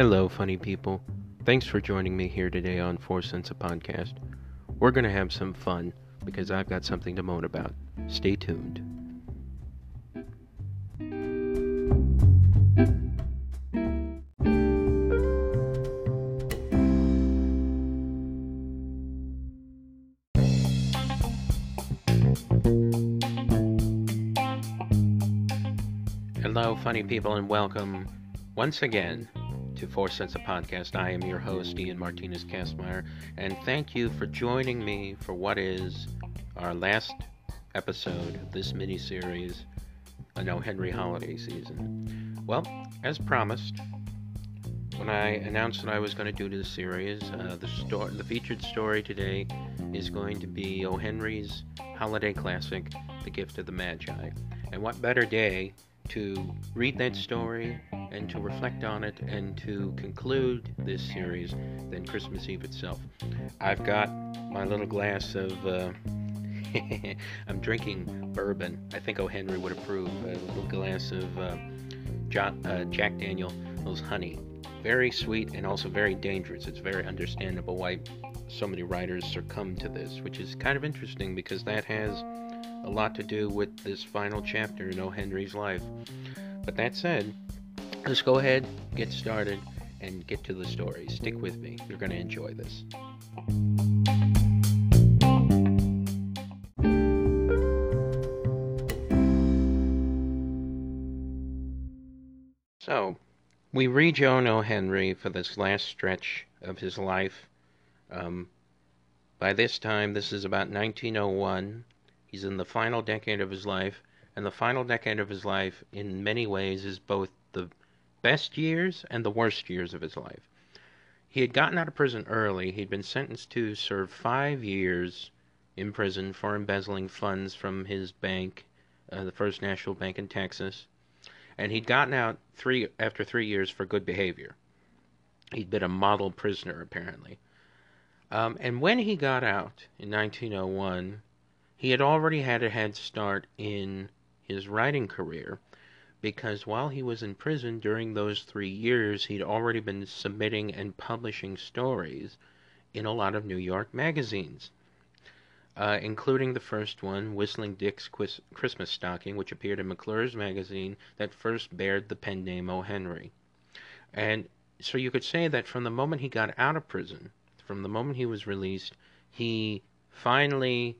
Hello, funny people. Thanks for joining me here today on Four Cents a Podcast. We're going to have some fun because I've got something to moan about. Stay tuned. Hello, funny people, and welcome once again to Four Cents a Podcast. I am your host, Ian Martinez Castmeyer, and thank you for joining me for what is our last episode of this mini series, an O. Henry holiday season. Well, as promised, when I announced that I was going to do this series, uh, the story, the featured story today is going to be O. Henry's holiday classic, The Gift of the Magi. And what better day to read that story and to reflect on it and to conclude this series than Christmas Eve itself. I've got my little glass of. Uh, I'm drinking bourbon. I think O. Henry would approve. A little glass of uh, uh, Jack Daniel's honey. Very sweet and also very dangerous. It's very understandable why so many writers succumb to this, which is kind of interesting because that has a lot to do with this final chapter in O. Henry's life. But that said, let's go ahead, get started, and get to the story. Stick with me. You're going to enjoy this. So, we rejoin O. Henry for this last stretch of his life. Um, by this time, this is about 1901. He's in the final decade of his life, and the final decade of his life, in many ways, is both the best years and the worst years of his life. He had gotten out of prison early. He'd been sentenced to serve five years in prison for embezzling funds from his bank, uh, the First National Bank in Texas, and he'd gotten out three after three years for good behavior. He'd been a model prisoner apparently. Um, and when he got out in 1901, he had already had a head start in his writing career because while he was in prison during those three years, he'd already been submitting and publishing stories in a lot of New York magazines, uh, including the first one, Whistling Dick's Quis- Christmas Stocking, which appeared in McClure's magazine that first bared the pen name O. Henry. And so you could say that from the moment he got out of prison, from the moment he was released, he finally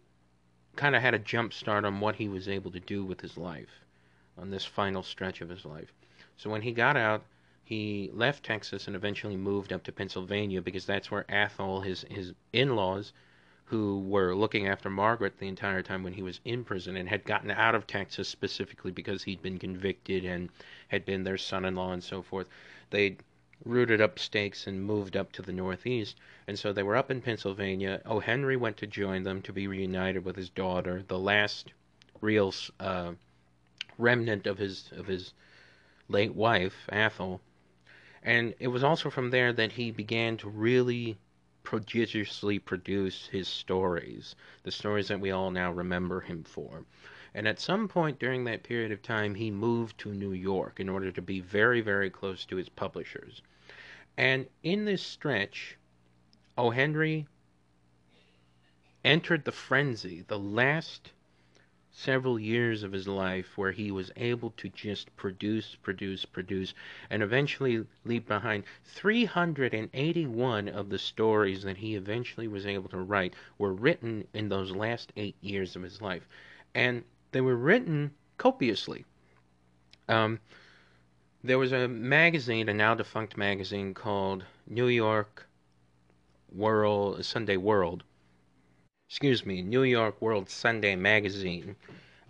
kind of had a jump start on what he was able to do with his life on this final stretch of his life. So when he got out, he left Texas and eventually moved up to Pennsylvania because that's where Athol, his his in-laws, who were looking after Margaret the entire time when he was in prison and had gotten out of Texas specifically because he'd been convicted and had been their son-in-law and so forth. They'd rooted up stakes and moved up to the northeast. And so they were up in Pennsylvania. O. Henry went to join them to be reunited with his daughter, the last real uh, remnant of his of his late wife, Athol. And it was also from there that he began to really prodigiously produce his stories, the stories that we all now remember him for. And at some point during that period of time, he moved to New York in order to be very, very close to his publishers. And in this stretch, O. Henry entered the frenzy, the last several years of his life where he was able to just produce, produce, produce, and eventually leave behind 381 of the stories that he eventually was able to write were written in those last eight years of his life. And they were written copiously. Um, there was a magazine, a now defunct magazine called New York World Sunday World. Excuse me, New York World Sunday Magazine,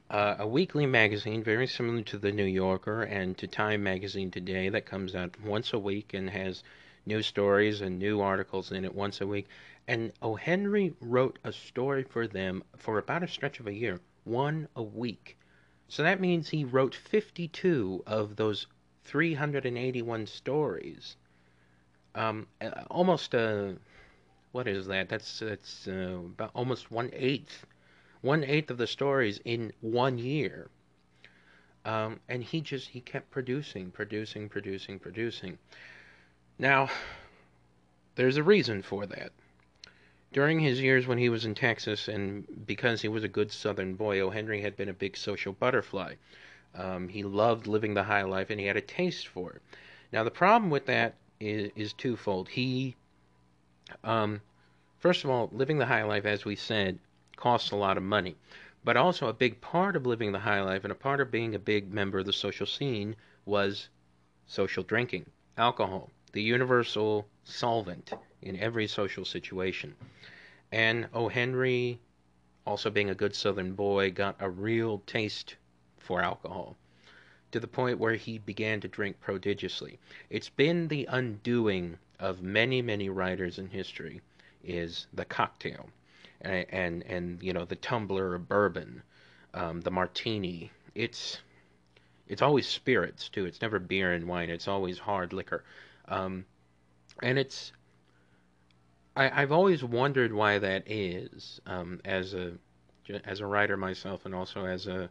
uh, a weekly magazine very similar to the New Yorker and to Time Magazine today that comes out once a week and has new stories and new articles in it once a week. And O. Henry wrote a story for them for about a stretch of a year, one a week. So that means he wrote 52 of those 381 stories. Um, uh, almost uh, what is that? That's that's uh, about almost one eighth, one eighth of the stories in one year. Um, and he just he kept producing, producing, producing, producing. Now, there's a reason for that. During his years when he was in Texas, and because he was a good Southern boy, O. Henry had been a big social butterfly. Um, he loved living the high life, and he had a taste for it. Now, the problem with that is, is twofold. He, um, first of all, living the high life, as we said, costs a lot of money. But also, a big part of living the high life and a part of being a big member of the social scene was social drinking, alcohol, the universal solvent in every social situation. And O. Henry, also being a good Southern boy, got a real taste for alcohol to the point where he began to drink prodigiously. It's been the undoing of many, many writers in history is the cocktail and and, and you know the tumbler of bourbon, um, the martini. It's it's always spirits too. It's never beer and wine. It's always hard liquor, um, and it's I, have always wondered why that is. Um, as a as a writer myself, and also as a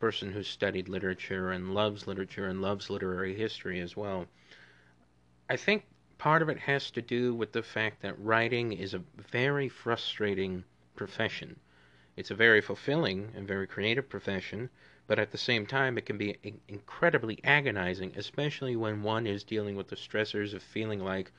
person who studied literature and loves literature and loves literary history as well. I think part of it has to do with the fact that writing is a very frustrating profession. It's a very fulfilling and very creative profession, but at the same time, it can be incredibly agonizing, especially when one is dealing with the stressors of feeling like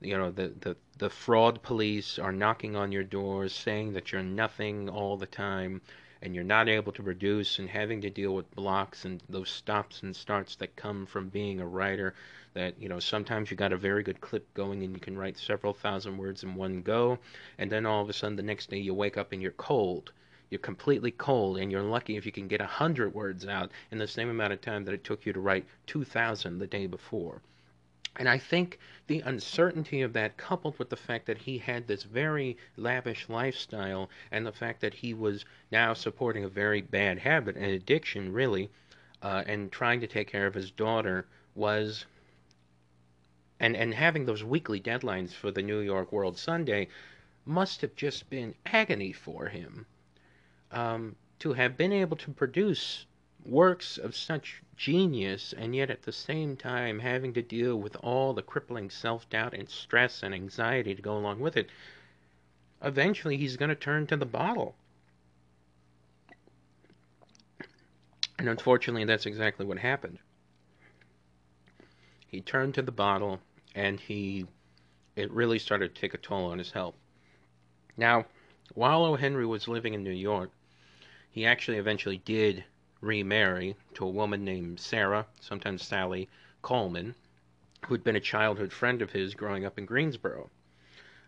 you know the, the the fraud police are knocking on your doors saying that you're nothing all the time and you're not able to produce and having to deal with blocks and those stops and starts that come from being a writer that you know sometimes you got a very good clip going and you can write several thousand words in one go and then all of a sudden the next day you wake up and you're cold you're completely cold and you're lucky if you can get a hundred words out in the same amount of time that it took you to write 2000 the day before and I think the uncertainty of that, coupled with the fact that he had this very lavish lifestyle, and the fact that he was now supporting a very bad habit, an addiction, really, uh, and trying to take care of his daughter, was. And, and having those weekly deadlines for the New York World Sunday must have just been agony for him. Um, to have been able to produce works of such genius and yet at the same time having to deal with all the crippling self doubt and stress and anxiety to go along with it, eventually he's going to turn to the bottle. And unfortunately, that's exactly what happened. He turned to the bottle and he it really started to take a toll on his health. Now, while O. Henry was living in New York, he actually eventually did remarry to a woman named Sarah, sometimes Sally Coleman, who'd been a childhood friend of his growing up in Greensboro.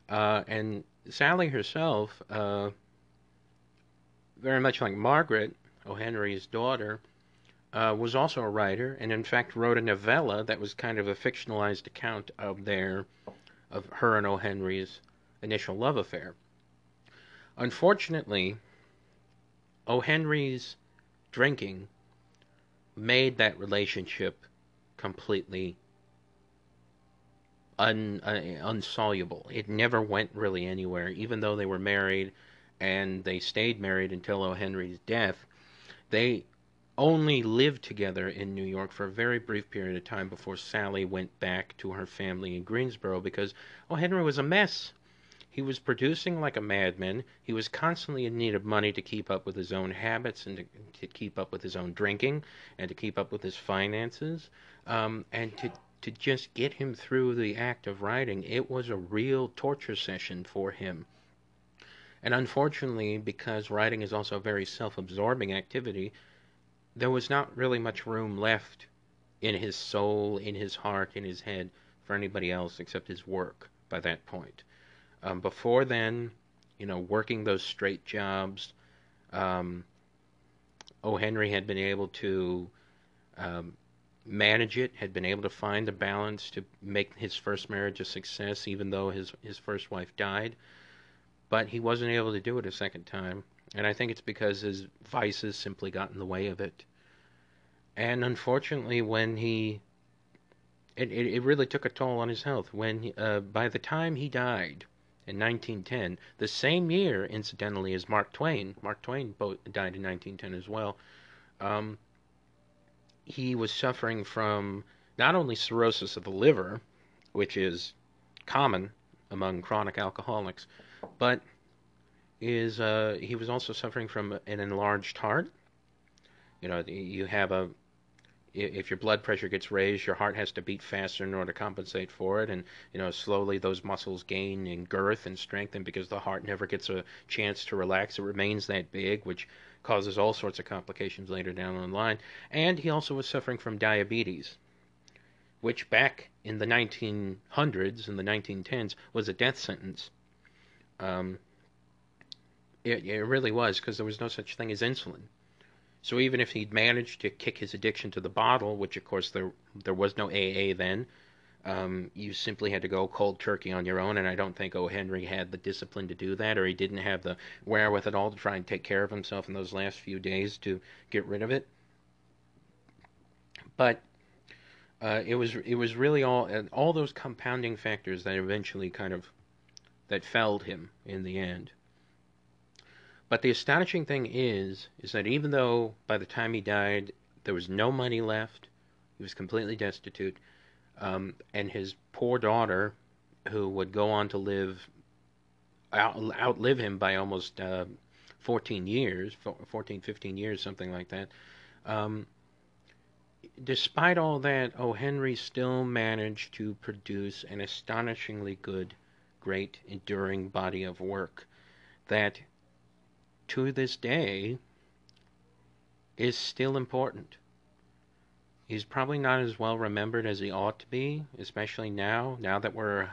Uh, and Sally herself, uh, very much like Margaret, O. Henry's daughter, uh, was also a writer, and in fact wrote a novella that was kind of a fictionalized account of their, of her and O. Henry's initial love affair. Unfortunately, O. Henry's drinking made that relationship completely un, uh, unsoluble. It never went really anywhere, even though they were married and they stayed married until O. Henry's death. They only lived together in New York for a very brief period of time before Sally went back to her family in Greensboro because oh Henry was a mess. He was producing like a madman. He was constantly in need of money to keep up with his own habits and to, to keep up with his own drinking and to keep up with his finances. Um, and to, to just get him through the act of writing, it was a real torture session for him. And unfortunately, because writing is also a very self absorbing activity, there was not really much room left in his soul, in his heart, in his head for anybody else except his work by that point. Um, before then, you know, working those straight jobs, um, O. Henry had been able to um, manage it, had been able to find a balance to make his first marriage a success, even though his his first wife died. But he wasn't able to do it a second time, and I think it's because his vices simply got in the way of it. And unfortunately, when he it, it, it really took a toll on his health. When he, uh, by the time he died, in 1910, the same year, incidentally, as Mark Twain. Mark Twain died in 1910 as well. Um, he was suffering from not only cirrhosis of the liver, which is common among chronic alcoholics, but is uh, he was also suffering from an enlarged heart. You know, you have a if your blood pressure gets raised, your heart has to beat faster in order to compensate for it, and you know slowly those muscles gain in girth and strength, and because the heart never gets a chance to relax, it remains that big, which causes all sorts of complications later down the line. And he also was suffering from diabetes, which back in the 1900s and the 1910s was a death sentence. Um, it, it really was because there was no such thing as insulin. So even if he'd managed to kick his addiction to the bottle, which of course there there was no AA then, um, you simply had to go cold turkey on your own. And I don't think O. Henry had the discipline to do that, or he didn't have the wherewithal to try and take care of himself in those last few days to get rid of it. But uh, it was it was really all all those compounding factors that eventually kind of that felled him in the end. But the astonishing thing is, is that even though by the time he died there was no money left, he was completely destitute, um, and his poor daughter, who would go on to live out, outlive him by almost uh, 14 years, 14, 15 years, something like that. Um, despite all that, O. Henry still managed to produce an astonishingly good, great, enduring body of work that to this day is still important. He's probably not as well remembered as he ought to be, especially now, now that we're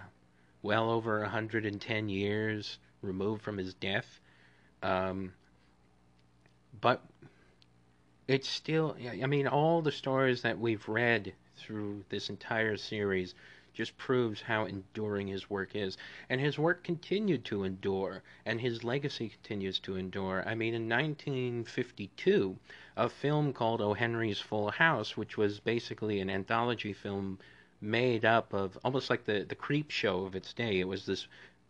well over 110 years removed from his death. Um, but it's still, I mean, all the stories that we've read through this entire series just proves how enduring his work is. And his work continued to endure, and his legacy continues to endure. I mean, in 1952, a film called O. Henry's Full House, which was basically an anthology film made up of almost like the, the Creepshow of its day. It was this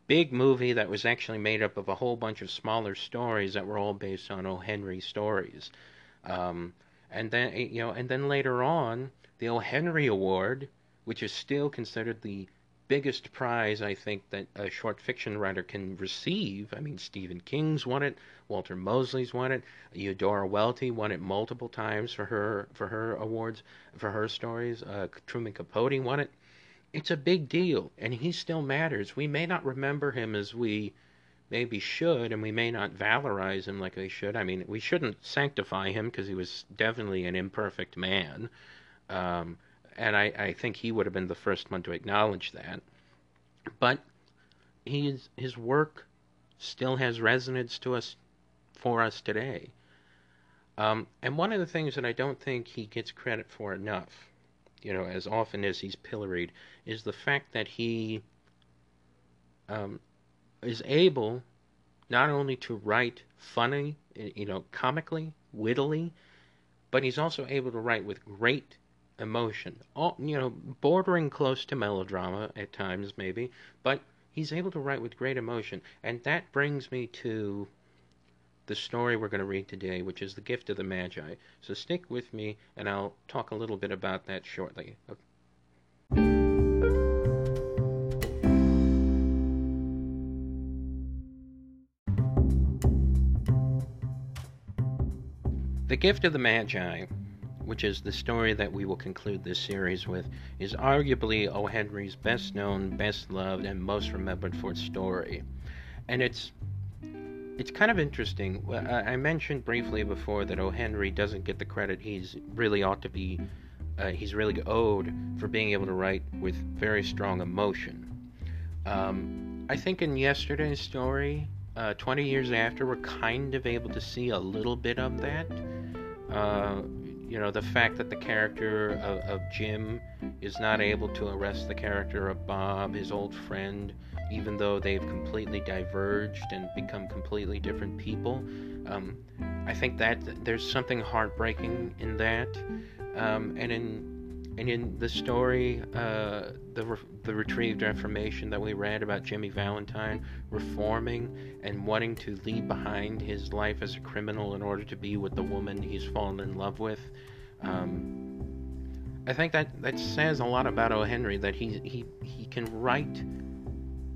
big movie that was actually made up of a whole bunch of smaller stories that were all based on O. Henry stories. Um, and then you know, and then later on, the O. Henry Award which is still considered the biggest prize I think that a short fiction writer can receive. I mean, Stephen King's won it, Walter Mosley's won it, Eudora Welty won it multiple times for her for her awards for her stories. Uh, Truman Capote won it. It's a big deal, and he still matters. We may not remember him as we maybe should, and we may not valorize him like we should. I mean, we shouldn't sanctify him because he was definitely an imperfect man. Um, and I, I think he would have been the first one to acknowledge that. But he's, his work still has resonance to us for us today. Um, and one of the things that I don't think he gets credit for enough, you know, as often as he's pilloried, is the fact that he um, is able not only to write funny, you know, comically, wittily, but he's also able to write with great emotion. All, you know, bordering close to melodrama at times, maybe, but he's able to write with great emotion. And that brings me to the story we're going to read today, which is The Gift of the Magi. So stick with me, and I'll talk a little bit about that shortly. Okay. The Gift of the Magi which is the story that we will conclude this series with, is arguably O. Henry's best known, best loved, and most remembered for its story. And it's it's kind of interesting. I mentioned briefly before that O. Henry doesn't get the credit he's really ought to be, uh, he's really owed for being able to write with very strong emotion. Um, I think in yesterday's story, uh, 20 years after, we're kind of able to see a little bit of that. Uh, you know, the fact that the character of, of, Jim is not able to arrest the character of Bob, his old friend, even though they've completely diverged and become completely different people. Um, I think that there's something heartbreaking in that, um, and in and in the story, uh, the re- the Retrieved Reformation that we read about Jimmy Valentine reforming and wanting to leave behind his life as a criminal in order to be with the woman he's fallen in love with, um, I think that that says a lot about O. Henry that he he he can write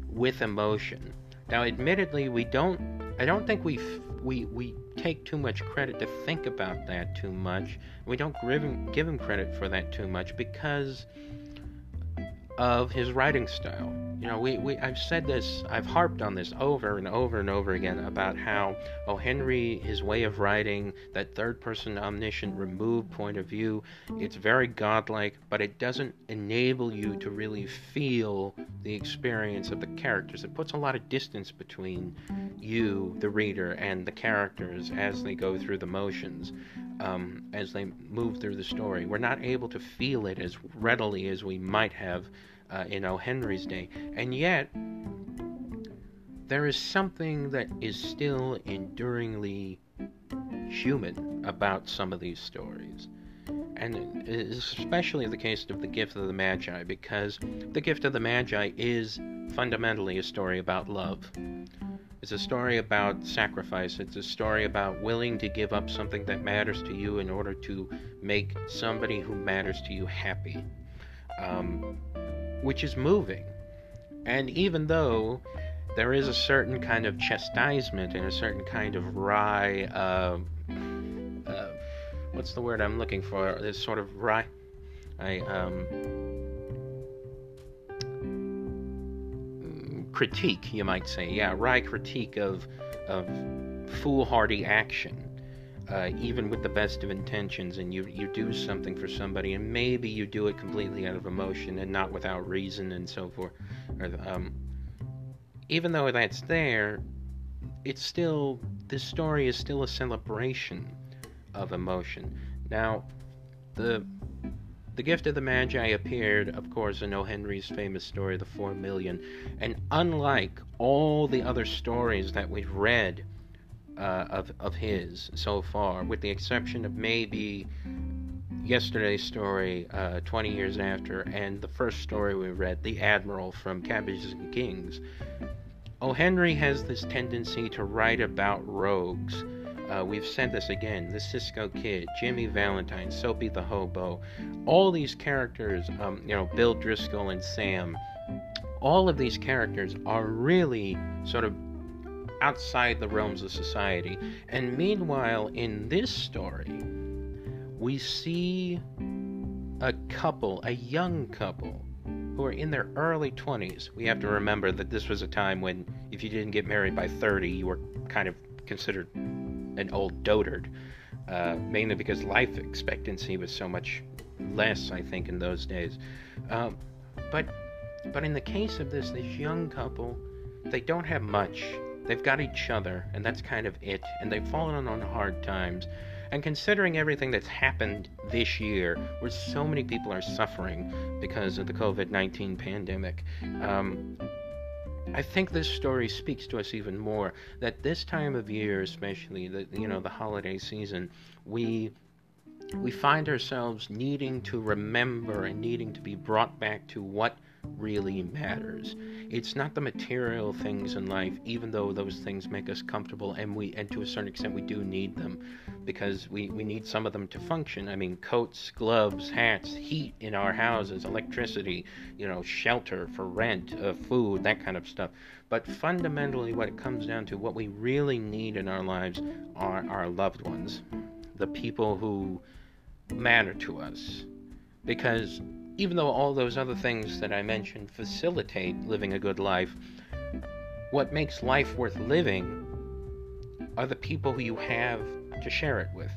with emotion. Now, admittedly, we don't. I don't think we we we take too much credit to think about that too much. We don't give him give him credit for that too much because of his writing style. You know, we, we I've said this, I've harped on this over and over and over again about how O. Henry, his way of writing, that third person omniscient removed point of view, it's very godlike, but it doesn't enable you to really feel the experience of the characters. It puts a lot of distance between you, the reader, and the characters as they go through the motions. Um, as they move through the story. We're not able to feel it as readily as we might have uh, in O. Henry's day. And yet, there is something that is still enduringly human about some of these stories. And it is especially the case of the Gift of the Magi, because the Gift of the Magi is fundamentally a story about love. It's a story about sacrifice. It's a story about willing to give up something that matters to you in order to make somebody who matters to you happy. Um, which is moving. And even though there is a certain kind of chastisement and a certain kind of wry, uh, uh, what's the word I'm looking for? This sort of wry, I, um, critique, you might say. Yeah, wry critique of, of foolhardy action uh, even with the best of intentions, and you you do something for somebody, and maybe you do it completely out of emotion and not without reason and so forth. Or, um, even though that's there, it's still this story is still a celebration of emotion. Now, the the Gift of the Magi appeared, of course, in O. Henry's famous story, The Four Million, and unlike all the other stories that we've read uh, of, of his so far, with the exception of maybe yesterday's story, uh, 20 years after, and the first story we read, The Admiral from Cabbages and Kings. O. Henry has this tendency to write about rogues. Uh, we've said this again the Cisco Kid, Jimmy Valentine, Soapy the Hobo, all these characters, um, you know, Bill Driscoll and Sam, all of these characters are really sort of outside the realms of society. And meanwhile, in this story, we see a couple, a young couple, who are in their early 20s. We have to remember that this was a time when if you didn't get married by 30, you were kind of considered an old dotard, uh, mainly because life expectancy was so much less, I think, in those days. Um, but but in the case of this, this young couple, they don't have much. They've got each other, and that's kind of it. And they've fallen on hard times. And considering everything that's happened this year, where so many people are suffering because of the COVID 19 pandemic, um, I think this story speaks to us even more that this time of year, especially the you know the holiday season, we we find ourselves needing to remember and needing to be brought back to what really matters. It's not the material things in life, even though those things make us comfortable and we and to a certain extent we do need them because we, we need some of them to function. I mean coats, gloves, hats, heat in our houses, electricity, you know, shelter for rent, uh, food, that kind of stuff. But fundamentally what it comes down to what we really need in our lives are our loved ones, the people who matter to us. Because even though all those other things that I mentioned facilitate living a good life, what makes life worth living are the people who you have to share it with.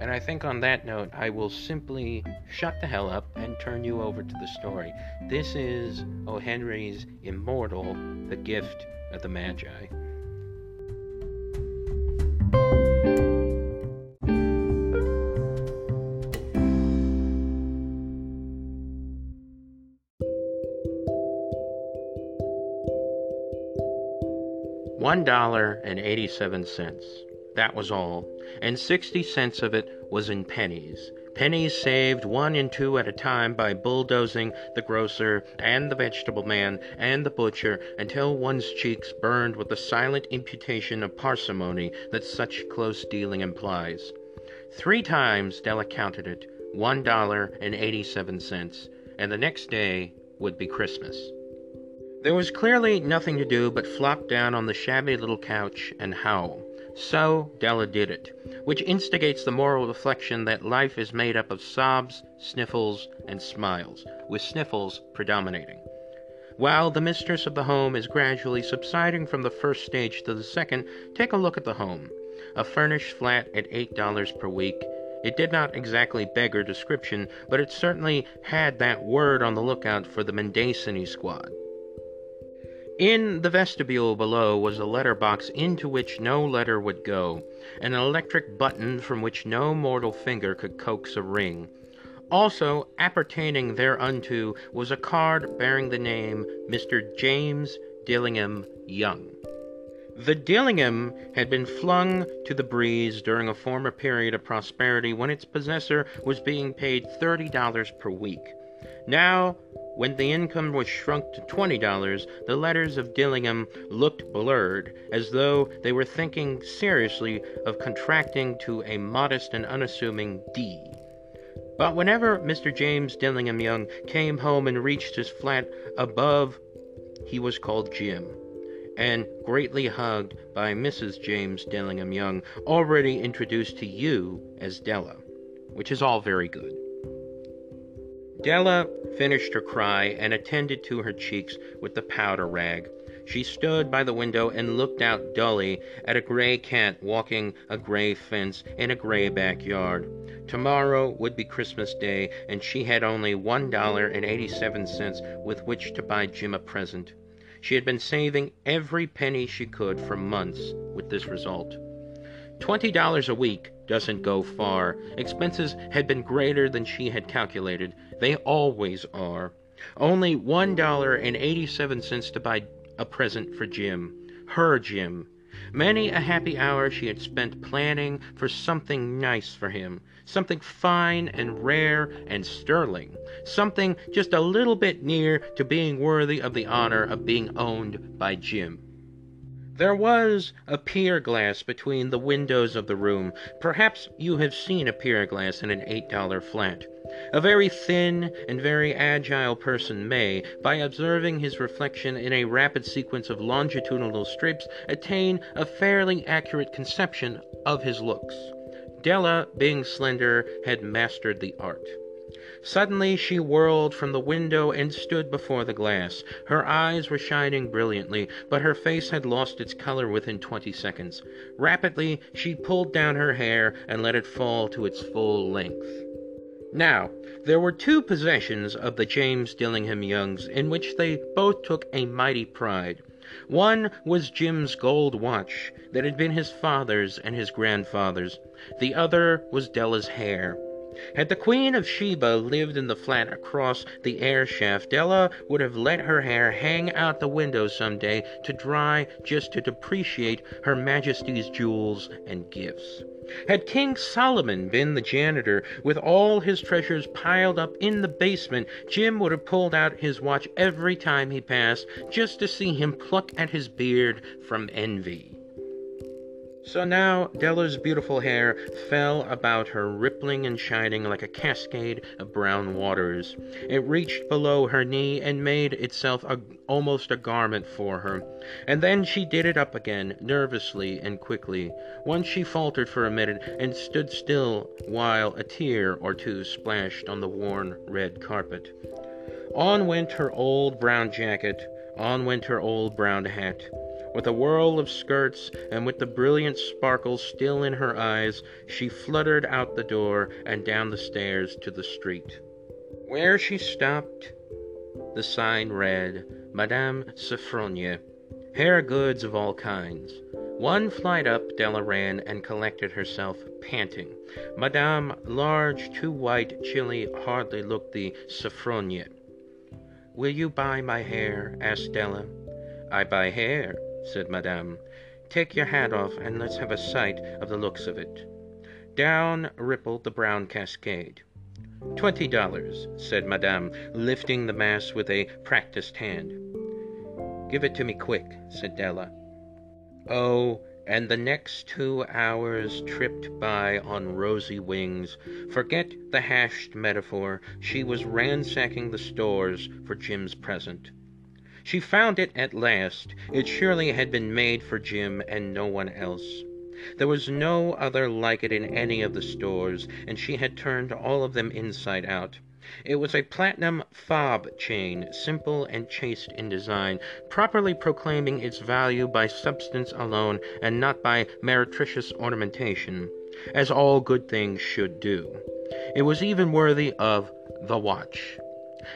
And I think on that note, I will simply shut the hell up and turn you over to the story. This is O. Henry's Immortal, The Gift of the Magi. $1.87. That was all, and 60 cents of it was in pennies. Pennies saved one and two at a time by bulldozing the grocer and the vegetable man and the butcher until one's cheeks burned with the silent imputation of parsimony that such close dealing implies. Three times Della counted it, one dollar and eighty-seven cents, and the next day would be Christmas. There was clearly nothing to do but flop down on the shabby little couch and howl. So Della did it, which instigates the moral reflection that life is made up of sobs, sniffles, and smiles, with sniffles predominating. While the mistress of the home is gradually subsiding from the first stage to the second, take a look at the home. A furnished flat at $8 per week. It did not exactly beggar description, but it certainly had that word on the lookout for the mendacity squad. In the vestibule below was a letter box into which no letter would go, an electric button from which no mortal finger could coax a ring. Also, appertaining thereunto was a card bearing the name Mr. James Dillingham Young. The Dillingham had been flung to the breeze during a former period of prosperity when its possessor was being paid $30 per week. Now, when the income was shrunk to $20, the letters of Dillingham looked blurred, as though they were thinking seriously of contracting to a modest and unassuming D. But whenever Mr. James Dillingham Young came home and reached his flat above, he was called Jim and greatly hugged by Mrs. James Dillingham Young, already introduced to you as Della, which is all very good. Della finished her cry and attended to her cheeks with the powder rag. She stood by the window and looked out dully at a gray cat walking a gray fence in a gray backyard. Tomorrow would be Christmas Day, and she had only one dollar and eighty-seven cents with which to buy Jim a present. She had been saving every penny she could for months with this result. Twenty dollars a week doesn't go far. Expenses had been greater than she had calculated. They always are. Only one dollar and eighty-seven cents to buy a present for Jim. Her Jim. Many a happy hour she had spent planning for something nice for him, something fine and rare and sterling, something just a little bit near to being worthy of the honor of being owned by Jim. There was a pier glass between the windows of the room. Perhaps you have seen a pier glass in an $8 flat. A very thin and very agile person may, by observing his reflection in a rapid sequence of longitudinal strips, attain a fairly accurate conception of his looks. Della, being slender, had mastered the art. Suddenly she whirled from the window and stood before the glass. Her eyes were shining brilliantly, but her face had lost its color within twenty seconds. Rapidly she pulled down her hair and let it fall to its full length. Now, there were two possessions of the James Dillingham Youngs in which they both took a mighty pride. One was Jim's gold watch that had been his father's and his grandfather's. The other was Della's hair. Had the Queen of Sheba lived in the flat across the air shaft, Della would have let her hair hang out the window some day to dry just to depreciate Her Majesty's jewels and gifts. Had King Solomon been the janitor, with all his treasures piled up in the basement, Jim would have pulled out his watch every time he passed, just to see him pluck at his beard from envy. So now Della's beautiful hair fell about her, rippling and shining like a cascade of brown waters. It reached below her knee and made itself a, almost a garment for her. And then she did it up again, nervously and quickly. Once she faltered for a minute and stood still while a tear or two splashed on the worn red carpet. On went her old brown jacket, on went her old brown hat. With a whirl of skirts and with the brilliant sparkle still in her eyes, she fluttered out the door and down the stairs to the street. Where she stopped, the sign read, Madame Sophronia, hair goods of all kinds. One flight up, Della ran and collected herself, panting. Madame, large, too white, chilly, hardly looked the Sophronia. Will you buy my hair? asked Della. I buy hair, said Madame. Take your hat off and let's have a sight of the looks of it. Down rippled the brown cascade. Twenty dollars, said Madame, lifting the mass with a practised hand. Give it to me quick, said Della. Oh, and the next two hours tripped by on rosy wings. Forget the hashed metaphor. She was ransacking the stores for Jim's present. She found it at last. It surely had been made for Jim and no one else. There was no other like it in any of the stores, and she had turned all of them inside out. It was a platinum fob chain, simple and chaste in design, properly proclaiming its value by substance alone and not by meretricious ornamentation, as all good things should do. It was even worthy of the watch.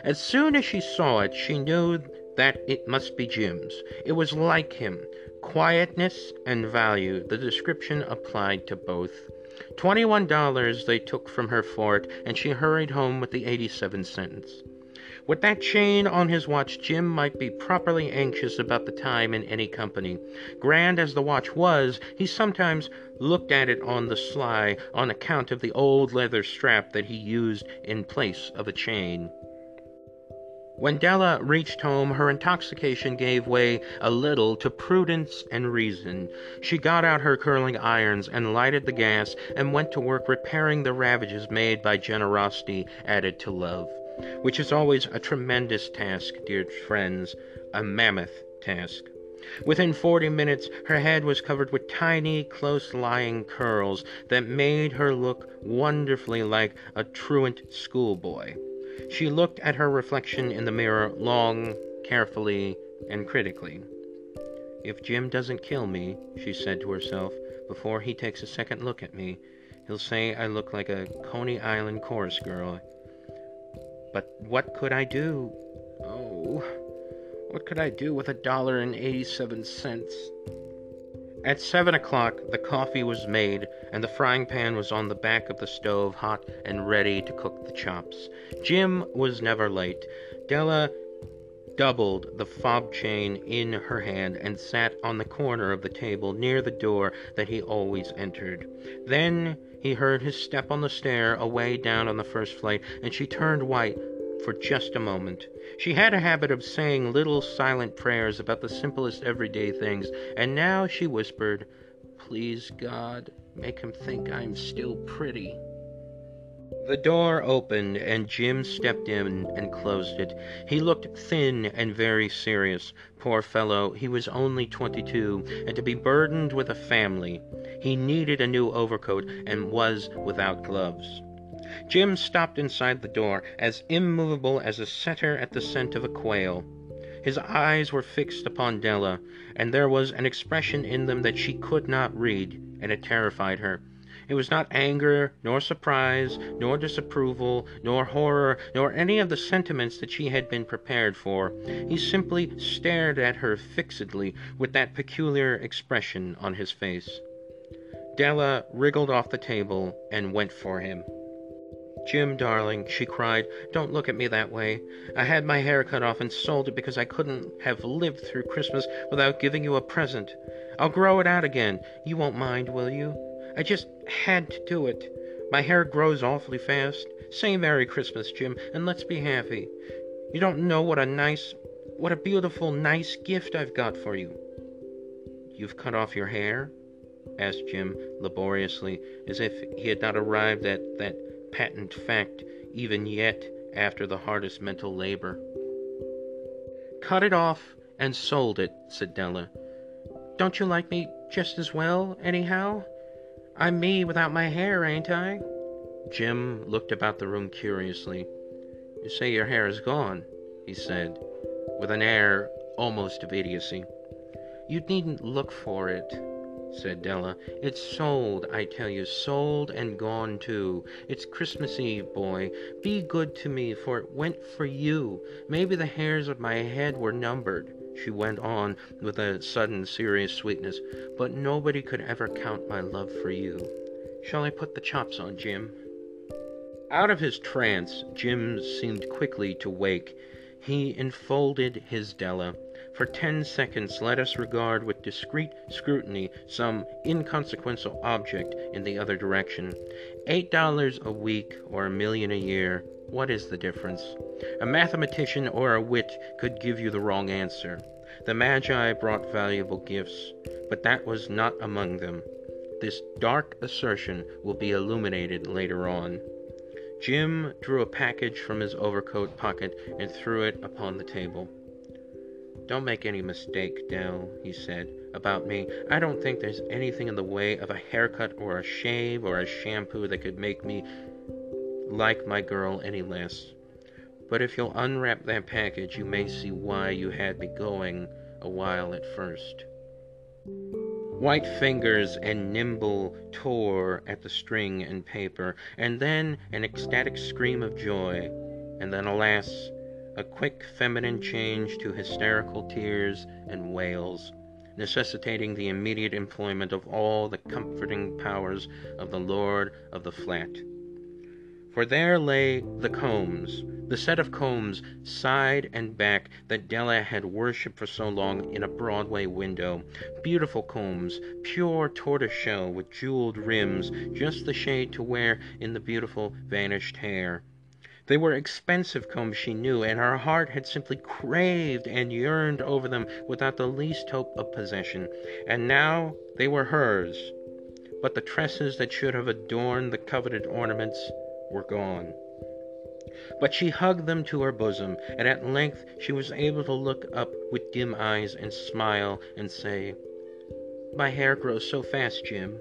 As soon as she saw it, she knew that it must be Jim's. It was like him. Quietness and value, the description applied to both. Twenty-one dollars they took from her for it, and she hurried home with the eighty-seven cents. With that chain on his watch, Jim might be properly anxious about the time in any company. Grand as the watch was, he sometimes looked at it on the sly on account of the old leather strap that he used in place of a chain. When Della reached home, her intoxication gave way a little to prudence and reason. She got out her curling irons and lighted the gas and went to work repairing the ravages made by generosity added to love, which is always a tremendous task, dear friends, a mammoth task. Within forty minutes, her head was covered with tiny, close lying curls that made her look wonderfully like a truant schoolboy. She looked at her reflection in the mirror long, carefully, and critically. If Jim doesn't kill me, she said to herself, before he takes a second look at me, he'll say I look like a Coney Island chorus girl. But what could I do? Oh, what could I do with a dollar and eighty-seven cents? At seven o'clock the coffee was made, and the frying pan was on the back of the stove, hot and ready to cook the chops. Jim was never late. Della doubled the fob chain in her hand and sat on the corner of the table near the door that he always entered. Then he heard his step on the stair away down on the first flight, and she turned white for just a moment. She had a habit of saying little silent prayers about the simplest everyday things, and now she whispered, Please, God, make him think I'm still pretty. The door opened, and Jim stepped in and closed it. He looked thin and very serious. Poor fellow, he was only twenty two, and to be burdened with a family. He needed a new overcoat and was without gloves. Jim stopped inside the door, as immovable as a setter at the scent of a quail. His eyes were fixed upon Della, and there was an expression in them that she could not read, and it terrified her. It was not anger, nor surprise, nor disapproval, nor horror, nor any of the sentiments that she had been prepared for. He simply stared at her fixedly with that peculiar expression on his face. Della wriggled off the table and went for him. Jim, darling, she cried, don't look at me that way. I had my hair cut off and sold it because I couldn't have lived through Christmas without giving you a present. I'll grow it out again. You won't mind, will you? I just had to do it. My hair grows awfully fast. Say Merry Christmas, Jim, and let's be happy. You don't know what a nice, what a beautiful, nice gift I've got for you. You've cut off your hair? asked Jim laboriously, as if he had not arrived at that patent fact even yet after the hardest mental labor. Cut it off and sold it, said Della. Don't you like me just as well, anyhow? I'm me without my hair, ain't I? Jim looked about the room curiously. You say your hair is gone, he said, with an air almost of idiocy. You needn't look for it, said Della. It's sold, I tell you, sold and gone too. It's Christmas Eve, boy. Be good to me, for it went for you. Maybe the hairs of my head were numbered, she went on with a sudden serious sweetness, but nobody could ever count my love for you. Shall I put the chops on, Jim? Out of his trance, Jim seemed quickly to wake. He enfolded his Della. For ten seconds let us regard with discreet scrutiny some inconsequential object in the other direction. Eight dollars a week or a million a year, what is the difference? A mathematician or a wit could give you the wrong answer. The Magi brought valuable gifts, but that was not among them. This dark assertion will be illuminated later on. Jim drew a package from his overcoat pocket and threw it upon the table. Don't make any mistake, Dell, he said, about me. I don't think there's anything in the way of a haircut or a shave or a shampoo that could make me like my girl any less. But if you'll unwrap that package, you may see why you had me going a while at first. White fingers and nimble tore at the string and paper, and then an ecstatic scream of joy, and then, alas, a quick feminine change to hysterical tears and wails, necessitating the immediate employment of all the comforting powers of the Lord of the Flat. For there lay the combs, the set of combs, side and back, that Della had worshipped for so long in a Broadway window. Beautiful combs, pure tortoiseshell with jeweled rims, just the shade to wear in the beautiful vanished hair. They were expensive combs, she knew, and her heart had simply craved and yearned over them without the least hope of possession. And now they were hers. But the tresses that should have adorned the coveted ornaments were gone. But she hugged them to her bosom, and at length she was able to look up with dim eyes and smile and say, My hair grows so fast, Jim.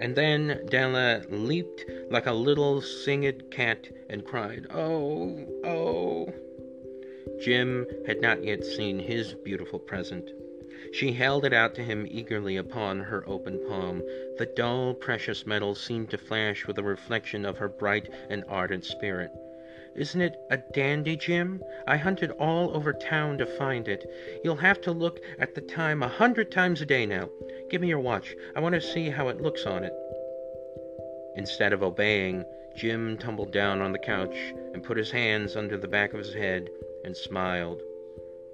And then Della leaped like a little singed cat and cried, Oh, oh. Jim had not yet seen his beautiful present. She held it out to him eagerly upon her open palm. The dull, precious metal seemed to flash with a reflection of her bright and ardent spirit. Isn't it a dandy, Jim? I hunted all over town to find it. You'll have to look at the time a hundred times a day now. Give me your watch. I want to see how it looks on it. Instead of obeying, Jim tumbled down on the couch and put his hands under the back of his head and smiled.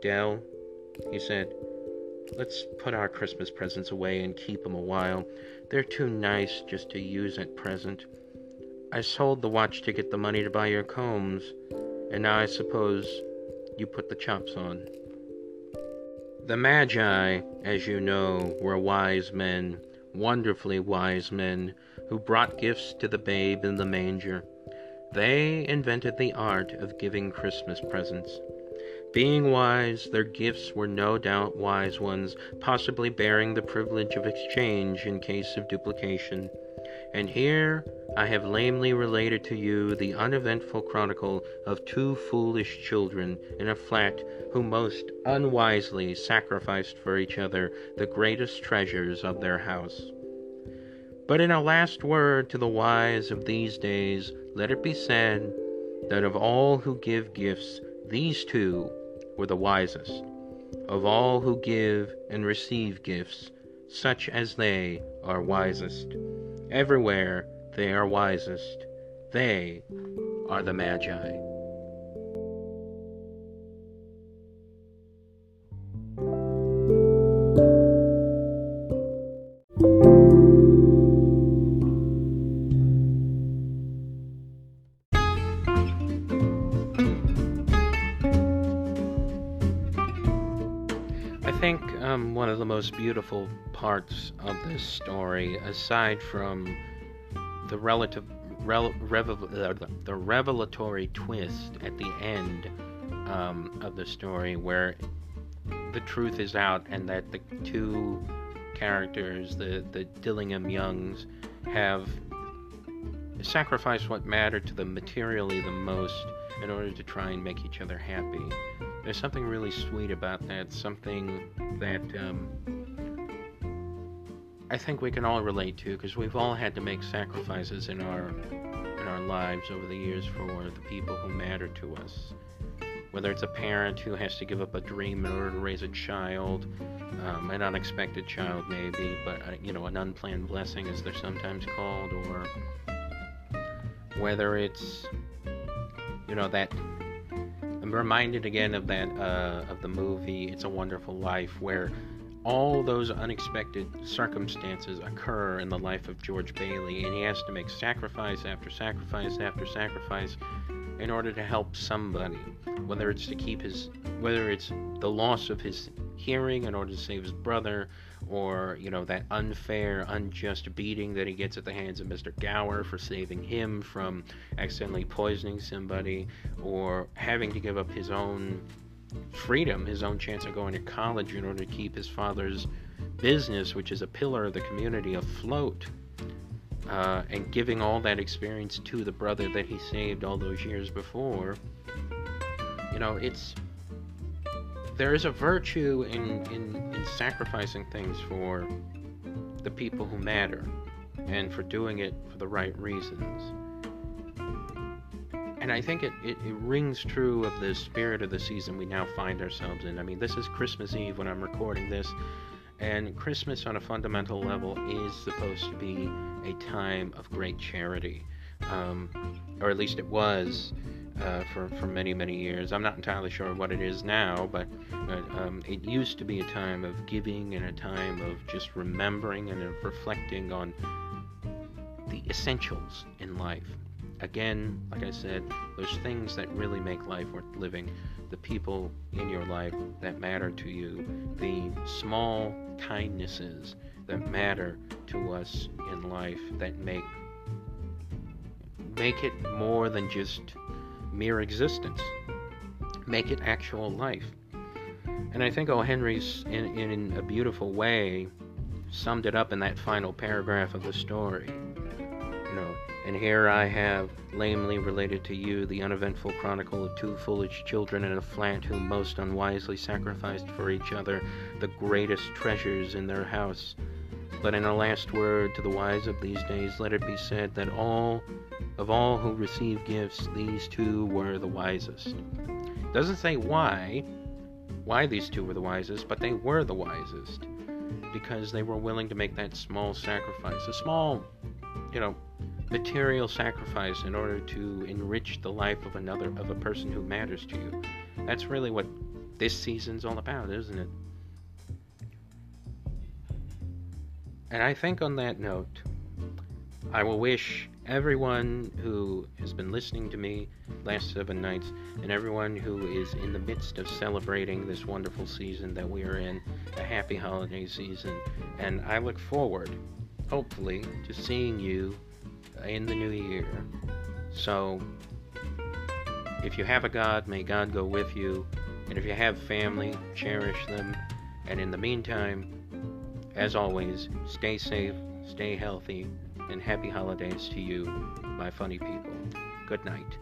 Dell, he said, let's put our Christmas presents away and keep 'em a while. They're too nice just to use at present. I sold the watch to get the money to buy your combs, and now I suppose you put the chops on. The Magi, as you know, were wise men, wonderfully wise men, who brought gifts to the babe in the manger. They invented the art of giving Christmas presents. Being wise, their gifts were no doubt wise ones, possibly bearing the privilege of exchange in case of duplication. And here I have lamely related to you the uneventful chronicle of two foolish children in a flat who most unwisely sacrificed for each other the greatest treasures of their house. But in a last word to the wise of these days, let it be said that of all who give gifts, these two were the wisest. Of all who give and receive gifts, such as they are wisest. Everywhere they are wisest. They are the Magi. Think um, one of the most beautiful parts of this story, aside from the relative rel, uh, the revelatory twist at the end um, of the story, where the truth is out and that the two characters, the the Dillingham Youngs, have sacrificed what mattered to them materially the most in order to try and make each other happy. There's something really sweet about that, something that um, I think we can all relate to because we've all had to make sacrifices in our in our lives over the years for the people who matter to us. Whether it's a parent who has to give up a dream in order to raise a child, um, an unexpected child maybe, but uh, you know an unplanned blessing as they're sometimes called, or whether it's you know that I'm reminded again of that uh, of the movie It's a Wonderful Life where all those unexpected circumstances occur in the life of George Bailey, and he has to make sacrifice after sacrifice after sacrifice in order to help somebody, whether it's to keep his, whether it's the loss of his hearing in order to save his brother, or you know that unfair, unjust beating that he gets at the hands of Mr. Gower for saving him from accidentally poisoning somebody, or having to give up his own freedom, his own chance of going to college in order to keep his father's business, which is a pillar of the community, afloat. Uh, and giving all that experience to the brother that he saved all those years before, you know, it's there is a virtue in, in, in sacrificing things for the people who matter and for doing it for the right reasons. And I think it, it, it, rings true of the spirit of the season we now find ourselves in. I mean, this is Christmas Eve when I'm recording this, and Christmas on a fundamental level is supposed to be a time of great charity. Um, or at least it was uh, for, for many, many years. I'm not entirely sure what it is now, but uh, um, it used to be a time of giving and a time of just remembering and of reflecting on the essentials in life. Again, like I said, those things that really make life worth living, the people in your life that matter to you, the small kindnesses that matter to us in life that make make it more than just mere existence. Make it actual life. And I think O. Henry's, in, in a beautiful way, summed it up in that final paragraph of the story. You know, and here I have lamely related to you the uneventful chronicle of two foolish children in a flat who most unwisely sacrificed for each other the greatest treasures in their house. But in a last word to the wise of these days, let it be said that all of all who received gifts, these two were the wisest. It Doesn't say why, why these two were the wisest, but they were the wisest because they were willing to make that small sacrifice, a small, you know, material sacrifice in order to enrich the life of another, of a person who matters to you. That's really what this season's all about, isn't it? And I think on that note, I will wish everyone who has been listening to me last seven nights and everyone who is in the midst of celebrating this wonderful season that we are in, a happy holiday season. And I look forward, hopefully, to seeing you in the new year. So, if you have a God, may God go with you. And if you have family, cherish them. And in the meantime, as always, stay safe, stay healthy, and happy holidays to you, my funny people. Good night.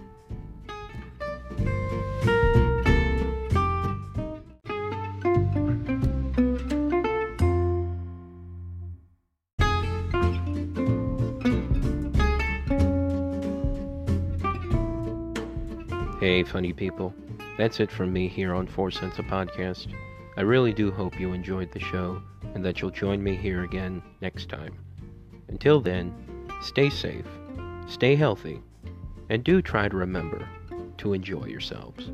Hey, funny people. That's it from me here on Four Cents a Podcast. I really do hope you enjoyed the show and that you'll join me here again next time. Until then, stay safe, stay healthy, and do try to remember to enjoy yourselves.